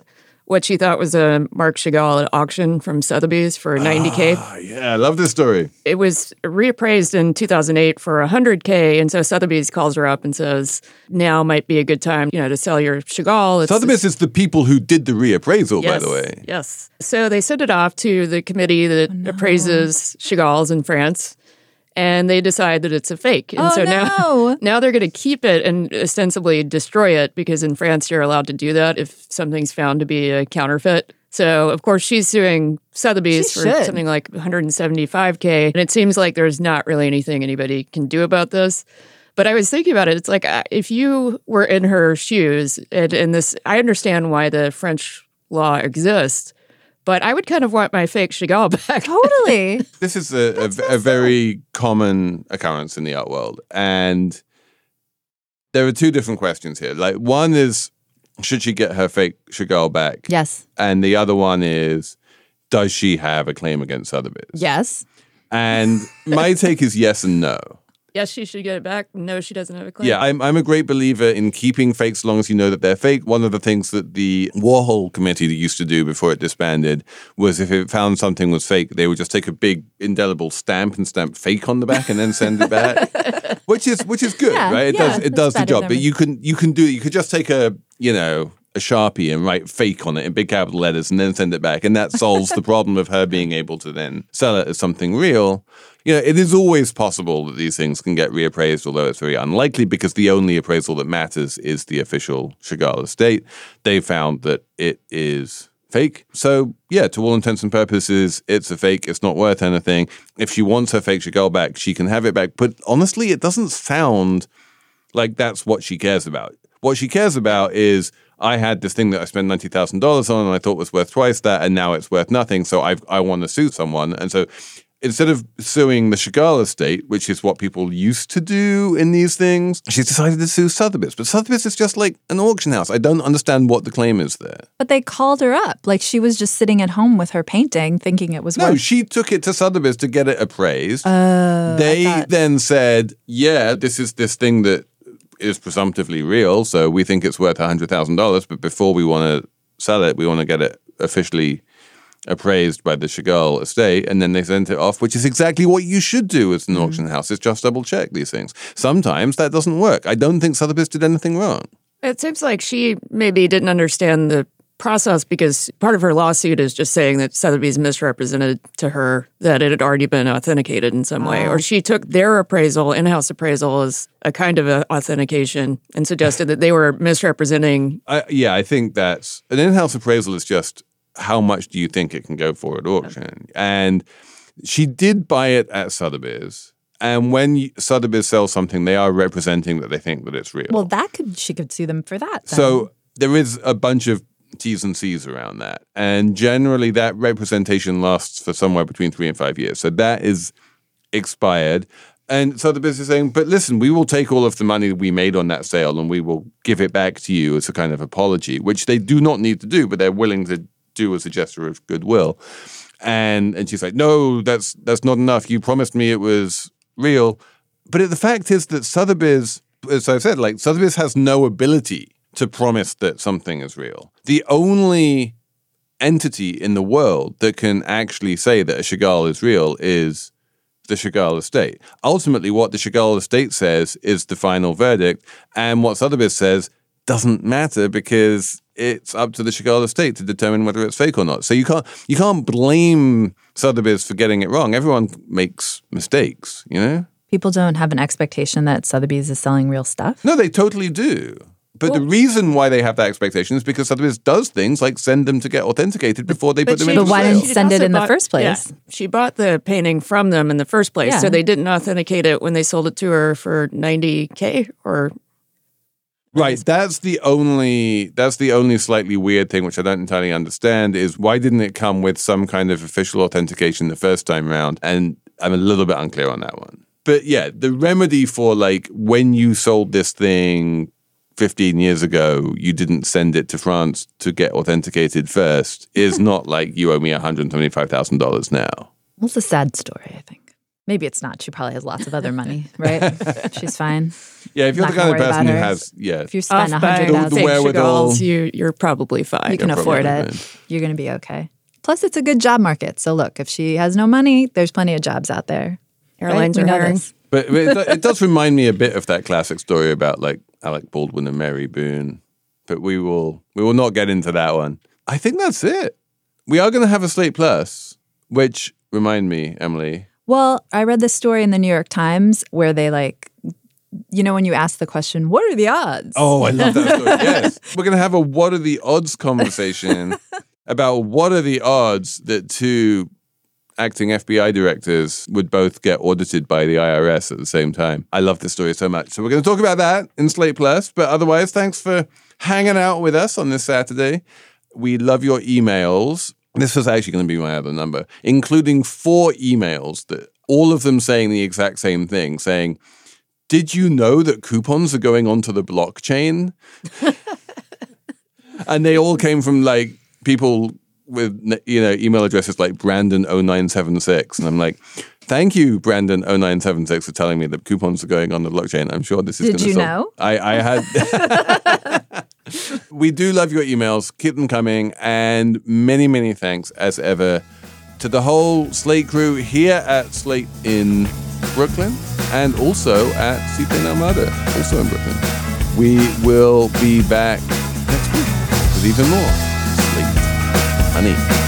what she thought was a Marc Chagall at auction from Sotheby's for 90K. oh, ah, yeah I love this story it was reappraised in 2008 for 100K. And so Sotheby's calls her up and says, now might be a good time, you know, to sell your Chagall. It's Sotheby's is the people who did the reappraisal by the way Yes. So they sent it off to the committee that Oh, appraises Chagalls in France, and they decide that it's a fake. And Oh, so no. now, [laughs] now they're going to keep it and ostensibly destroy it because in France you're allowed to do that if something's found to be a counterfeit. So of course she's suing Sotheby's She for should. something like 175k, and it seems like there's not really anything anybody can do about this. But I was thinking about it. It's like uh, if you were in her shoes, and, and this, I understand why the French law exists, but I would kind of want my fake Chagall [laughs] back. Totally. [laughs] This is a, a, a very common occurrence in the art world. And there are two different questions here. Like, one is, should she get her fake Chagall back? yes. And the other one is, does she have a claim against Sotheby's? Yes. And my [laughs] take is yes and no. Yes, she should get it back. No, she doesn't have a claim. Yeah, I'm, I'm a great believer in keeping fakes as long as you know that they're fake. One of the things that the Warhol committee used to do before it disbanded was if it found something was fake, they would just take a big indelible stamp and stamp fake on the back and then send it back. [laughs] which is which is good, Yeah, right? It yeah, does it does the job. But you can you can do you could just take a you know a sharpie and write fake on it in big capital letters and then send it back, and that solves the problem of her being able to then sell it as something real. You know, it is always possible that these things can get reappraised, although it's very unlikely because the only appraisal that matters is the official Chagall estate. They found that it is fake. So, yeah, to all intents and purposes, it's a fake. It's not worth anything. If she wants her fake Chagall back, she can have it back. But honestly, it doesn't sound like that's what she cares about. What she cares about is I had this thing that I spent ninety thousand dollars on, and I thought was worth twice that, and now it's worth nothing. So I I want to sue someone, and so instead of suing the Chagall estate, which is what people used to do in these things, she's decided to sue Sotheby's. But Sotheby's is just like an auction house. I don't understand what the claim is there. But they called her up. Like she was just sitting at home with her painting thinking it was No, worth she took it to Sotheby's to get it appraised. Oh, they thought- then said, "Yeah, this is this thing that is presumptively real, so we think it's worth hundred thousand dollars. But before we want to sell it, we want to get it officially appraised by the Chagall estate, and then they send it off, which is exactly what you should do as an Mm. auction house. Is just double check these things. Sometimes that doesn't work. I don't think Sotheby's did anything wrong. It seems like she maybe didn't understand the process because part of her lawsuit is just saying that Sotheby's misrepresented to her that it had already been authenticated in some way. Or oh. she took their appraisal, in house appraisal, as a kind of a authentication and suggested that they were misrepresenting. I, yeah, I think that's an in-house appraisal is just how much do you think it can go for at auction, and she did buy it at Sotheby's. And when you, Sotheby's sells something, they are representing that they think that it's real. Well, that could she could sue them for that. then. so there is a bunch of T's and C's around that, and generally that representation lasts for somewhere between three and five years. So that is expired. And so Sotheby's is saying, but listen, we will take all of the money we made on that sale and we will give it back to you as a kind of apology, which they do not need to do, but they're willing to do as a gesture of goodwill. And and she's like, no, that's that's not enough. You promised me it was real. But the fact is that Sotheby's, as I said, like Sotheby's has no ability to promise that something is real. The only entity in the world that can actually say that a Chagall is real is the Chagall estate. Ultimately, what the Chagall estate says is the final verdict, and what Sotheby's says doesn't matter because it's up to the Chagall estate to determine whether it's fake or not. So you can't you can't blame Sotheby's for getting it wrong. Everyone makes mistakes, you know. People don't have an expectation that Sotheby's is selling real stuff. No, they totally do. But the reason why they have that expectation is because Sotheby's does things like send them to get authenticated before they put them she- into But why sale. didn't- send it also in the first place. yeah, she bought the painting from them in the first place, Yeah. so they didn't authenticate it when they sold it to her for ninety k or Right. That's the only that's the only slightly weird thing which I don't entirely understand is why didn't it come with some kind of official authentication the first time round? And I'm a little bit unclear on that one. But yeah, the remedy for like when you sold this thing 15 years ago, you didn't send it to France to get authenticated first is hmm. not like you owe me $125,000 now. Well, it's a sad story, I think. Maybe it's not. She probably has lots of other money, [laughs] right? She's fine. Yeah, if you're Not the kind of person who has, yeah, If you spend a off by hundred The- the thousand, fake wherewithal- you you're probably fine. you can you're afford it. fine. You're going to be okay. Plus, it's a good job market. So, look, if she has no money, there's plenty of jobs out there. Airlines We are know hiring. this. But, but it, it does [laughs] remind me a bit of that classic story about like Alec Baldwin and Mary Boone. But we will we will not get into that one. I think that's it. We are going to have a Slate Plus, which remind me, Emily. Well, I read this story in the New York Times where they like, you know, when you ask the question, "What are the odds?" Oh, I love that story. [laughs] yes, we're going to have a what are the odds conversation [laughs] about what are the odds that two acting FBI directors would both get audited by the IRS at the same time. I love this story so much. So we're going to talk about that in Slate Plus. But otherwise, thanks for hanging out with us on this Saturday. We love your emails. This was actually going to be my other number, including four emails that all of them saying the exact same thing, saying, did you know that coupons are going onto the blockchain? [laughs] and they all came from like people with you know email addresses like Brandon0976 and I'm like thank you Brandon0976 for telling me that coupons are going on the blockchain. I'm sure this is Did you solve- know? I, I had [laughs] we do love your emails. Keep them coming. And many many thanks as ever to the whole Slate crew here at Slate in Brooklyn and also at Seaplane Armada also in Brooklyn. We will be back next week with even more Honey.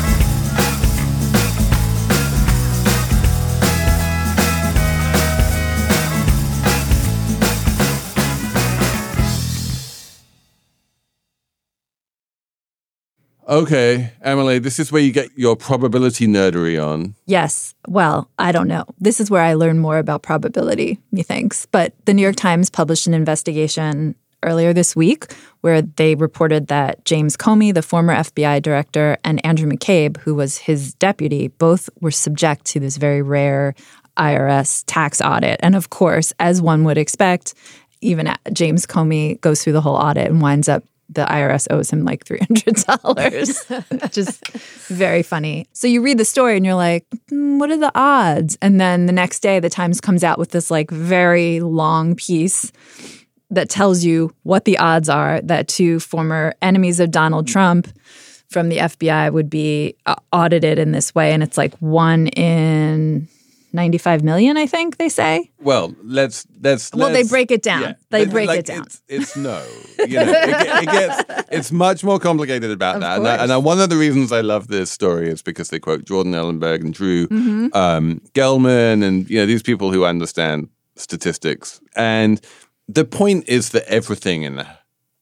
Okay, Emily, this is where you get your probability nerdery on. Yes. Well, I don't know. This is where I learn more about probability, methinks. But the New York Times published an investigation earlier this week where they reported that James Comey, the former FBI director, and Andrew McCabe, who was his deputy, both were subject to this very rare IRS tax audit. And of course, as one would expect, even James Comey goes through the whole audit and winds up the IRS owes him like $300. [laughs] Just very funny. So you read the story and you're like, "Hmm, what are the odds? And then the next day, the Times comes out with this like very long piece that tells you what the odds are that two former enemies of Donald Trump from the FBI would be uh, audited in this way. And it's like one in 95 million, I think they say. Well, let's let's. Well, they let's- break it down. They break like, it down. It's, it's no. You know, it, it gets. [laughs] It's much more complicated about Of that. And, I, and I, one of the reasons I love this story is because they quote Jordan Ellenberg and Drew Mm-hmm. um, Gelman, and you know these people who understand statistics. And the point is that everything in the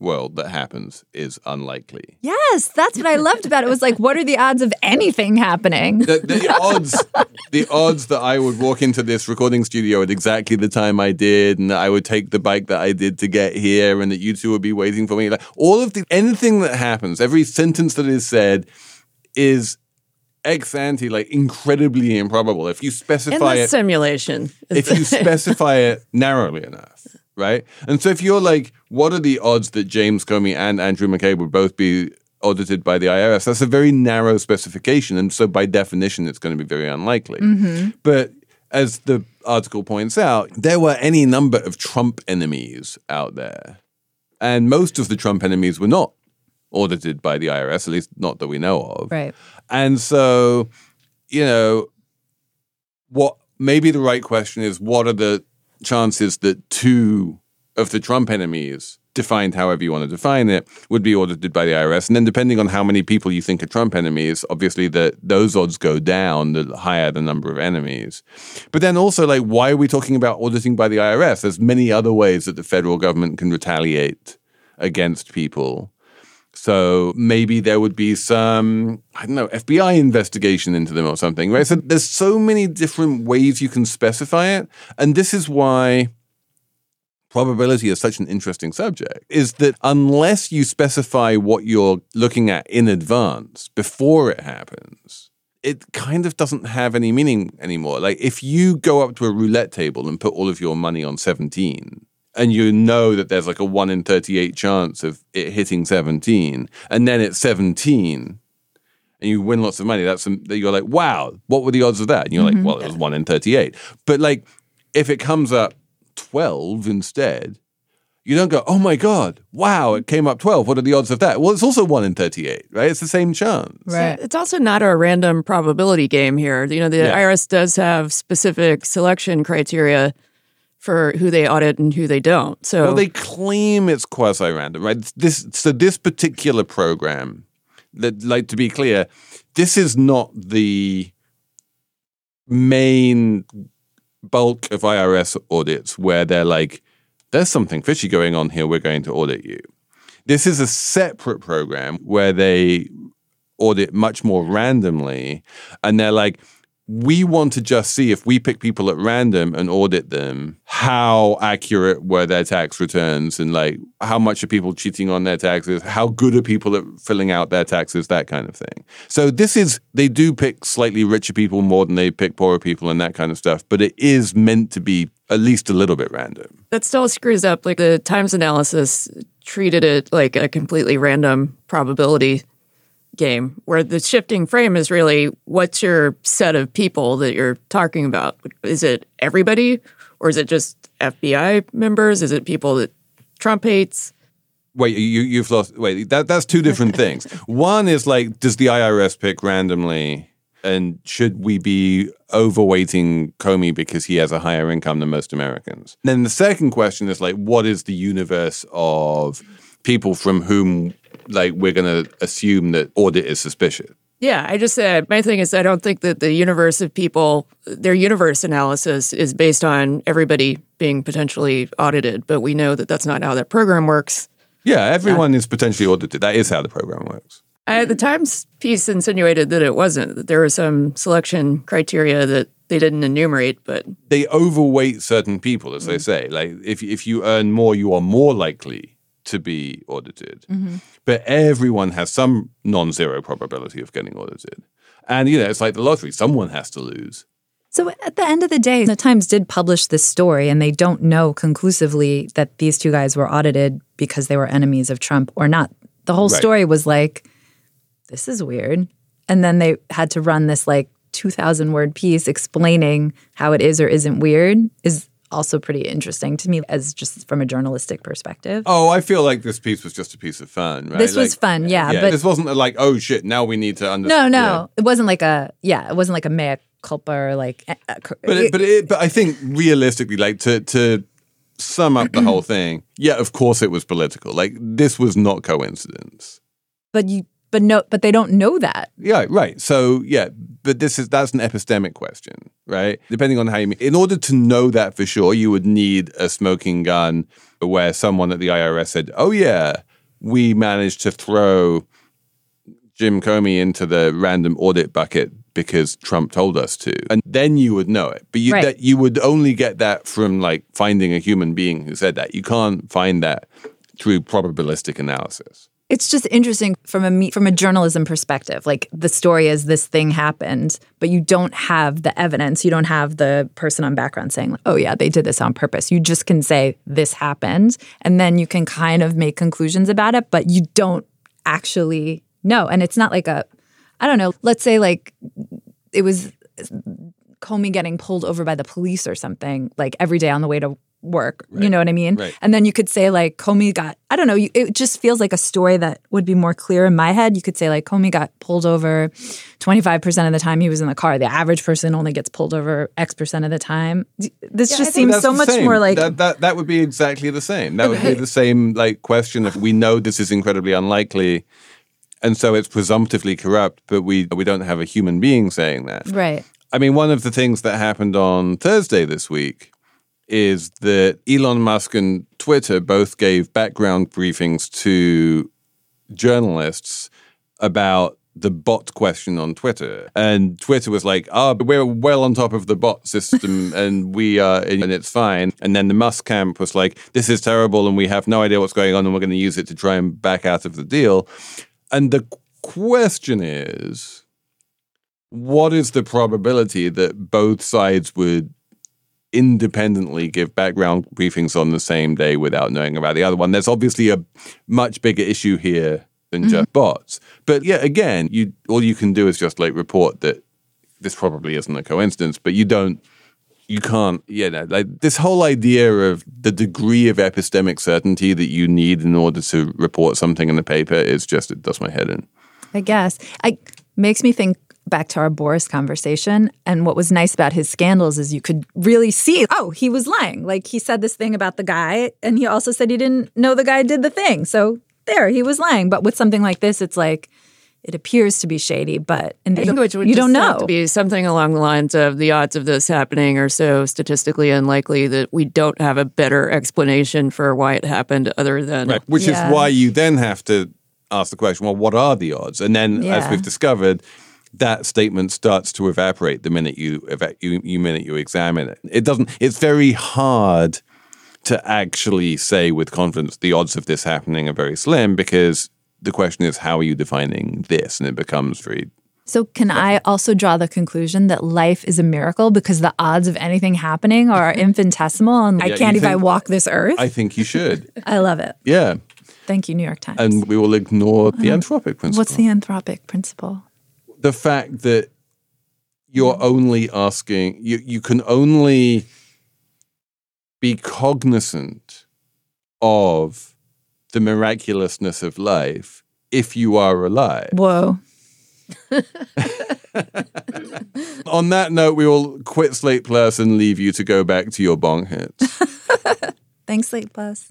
world that happens is unlikely. Yes, that's what I loved about it. It was like, what are the odds of anything happening? the, the odds the odds that I would walk into this recording studio at exactly the time I did and that I would take the bike that I did to get here and that you two would be waiting for me like all of the anything that happens every sentence that is said is ex ante, like incredibly improbable. If you In specify the it, simulation. if you specify it narrowly enough, right? And so if you're like, what are the odds that James Comey and Andrew McCabe would both be audited by the IRS? That's a very narrow specification, and so by definition, it's going to be very unlikely. Mm-hmm. But as the article points out, there were any number of Trump enemies out there, and most of the Trump enemies were not audited by the IRS, at least not that we know of. Right. And so, you know, what maybe the right question is what are the chances that two of the Trump enemies, defined however you want to define it, would be audited by the IRS? And then depending on how many people you think are Trump enemies, obviously that those odds go down the higher the number of enemies. But then also like why are we talking about auditing by the IRS? There's many other ways that the federal government can retaliate against people. So maybe there would be some, I don't know, FBI investigation into them or something, right? So there's so many different ways you can specify it. And this is why probability is such an interesting subject, is that unless you specify what you're looking at in advance before it happens, it kind of doesn't have any meaning anymore. Like if you go up to a roulette table and put all of your money on 17, and you know that there's like a 1 in 38 chance of it hitting 17 and then it's 17 and you win lots of money that's that you're like wow what were the odds of that and you're like mm-hmm. well it was 1 in 38 but like if it comes up 12 instead you don't go oh my god wow it came up 12 what are the odds of that well it's also 1 in 38 right it's the same chance Right. It's also not a random probability game here. You know, the Yeah. IRS does have specific selection criteria for who they audit and who they don't. So Well, they claim it's quasi-random, right? This so this particular program, that like to be clear, this is not the main bulk of IRS audits where they're like, "There's something fishy going on here. We're going to audit you." This is a separate program where they audit much more randomly, and they're like, we want to just see if we pick people at random and audit them, how accurate were their tax returns and like how much are people cheating on their taxes, how good are people at filling out their taxes, that kind of thing. So this is they do pick slightly richer people more than they pick poorer people and that kind of stuff, but it is meant to be at least a little bit random. that still screws up. Like the Times analysis treated it like a completely random probability game, where the shifting frame is really what's your set of people that you're talking about? Is it everybody, or is it just FBI members? Is it people that Trump hates? Wait, you you've lost. Wait, that that's two different things. [laughs] One is like, does the IRS pick randomly, and should we be overweighting Comey because he has a higher income than most Americans? Then the second question is like, what is the universe of people from whom like we're going to assume that audit is suspicious? Yeah, I just said my thing is I don't think that the universe of people, their universe analysis is based on everybody being potentially audited, but we know that that's not how that program works. Yeah, everyone is potentially audited. That is how the program works. I, the Times piece insinuated that it wasn't, that there were some selection criteria that they didn't enumerate, but they overweight certain people, as they mm. say. Like if if you earn more, you are more likely to be audited. Mm-hmm. But everyone has some non-zero probability of getting audited. And you know, it's like the lottery. Someone has to lose. So at the end of the day, the Times did publish this story, and they don't know conclusively that these two guys were audited because they were enemies of Trump or not. The whole Right. story was like, this is weird. And then they had to run this like 2,000 word piece explaining how it is or isn't weird, is also pretty interesting to me as just from a journalistic perspective. Oh, I feel like this piece was just a piece of fun, right? This was fun, yeah, yeah, but this wasn't like, oh shit, now we need to understand. no, no, it wasn't like a yeah, it wasn't like a mea culpa or like. eh, But it, but it, but I think realistically, like to to sum up the whole [clears throat] thing, yeah, of course it was political. Like this was not coincidence. but you but no, but they don't know that. Yeah, right. So yeah, but this is that's an epistemic question, right? Depending on how you mean. In order to know that for sure, you would need a smoking gun where someone at the IRS said, "Oh yeah, we managed to throw Jim Comey into the random audit bucket because Trump told us to," and then you would know it. But you Right. that you would only get that from like finding a human being who said that. You can't find that through probabilistic analysis. It's just interesting from a from a journalism perspective. Like the story is this thing happened, but you don't have the evidence. You don't have the person on background saying, "Oh yeah, they did this on purpose." You just can say this happened, and then you can kind of make conclusions about it, but you don't actually know. And it's not like a I don't know. Let's say like it was Comey getting pulled over by the police or something like every day on the way to work. You know what I mean? Right. And then you could say like Comey got I don't know, you, it just feels like a story that would be more clear in my head. You could say like Comey got pulled over 25% of the time he was in the car. The average person only gets pulled over X percent of the time. This just seems so much same. more like that, that. That would be exactly the same. That would be the same like question if we know this is incredibly unlikely, and so it's presumptively corrupt, but we we don't have a human being saying that. right. I mean, one of the things that happened on Thursday this week is that Elon Musk and Twitter both gave background briefings to journalists about the bot question on Twitter. And Twitter was like, oh, we're well on top of the bot system [laughs] and we are, and it's fine. And then the Musk camp was like, this is terrible and we have no idea what's going on and we're going to use it to try and back out of the deal. And the question is, what is the probability that both sides would independently give background briefings on the same day without knowing about the other one? There's obviously a much bigger issue here than just mm-hmm. bots. But yeah, again, you all you can do is just like report that this probably isn't a coincidence, but you don't you can't you know like this whole idea of the degree of epistemic certainty that you need in order to report something in the paper is just it does my head in I guess. I makes me think back to our Boris conversation. And what was nice about his scandals is you could really see, oh, he was lying. Like he said this thing about the guy, and he also said he didn't know the guy did the thing. So there, he was lying. But with something like this, it's like it appears to be shady, but in the, I think which you don't just have know. to be something along the lines of the odds of this happening are so statistically unlikely that we don't have a better explanation for why it happened other than Right. Which Yeah. is why you then have to ask the question, well, what are the odds? And then, as we've discovered, that statement starts to evaporate the minute you, you, you minute you examine it. It doesn't. It's very hard to actually say with confidence the odds of this happening are very slim because the question is how are you defining this, and it becomes very So, can I also draw the conclusion that life is a miracle because the odds of anything happening are [laughs] infinitesimal and I can't even think- walk this earth? I think you should. [laughs] I love it. yeah. Thank you, New York Times. And we will ignore the uh-huh. anthropic principle. What's the anthropic principle? The fact that you're only asking you you can only be cognizant of the miraculousness of life if you are alive. Whoa. [laughs] On that note, we will quit Slate Plus and leave you to go back to your bong hits. [laughs] Thanks, Slate Plus.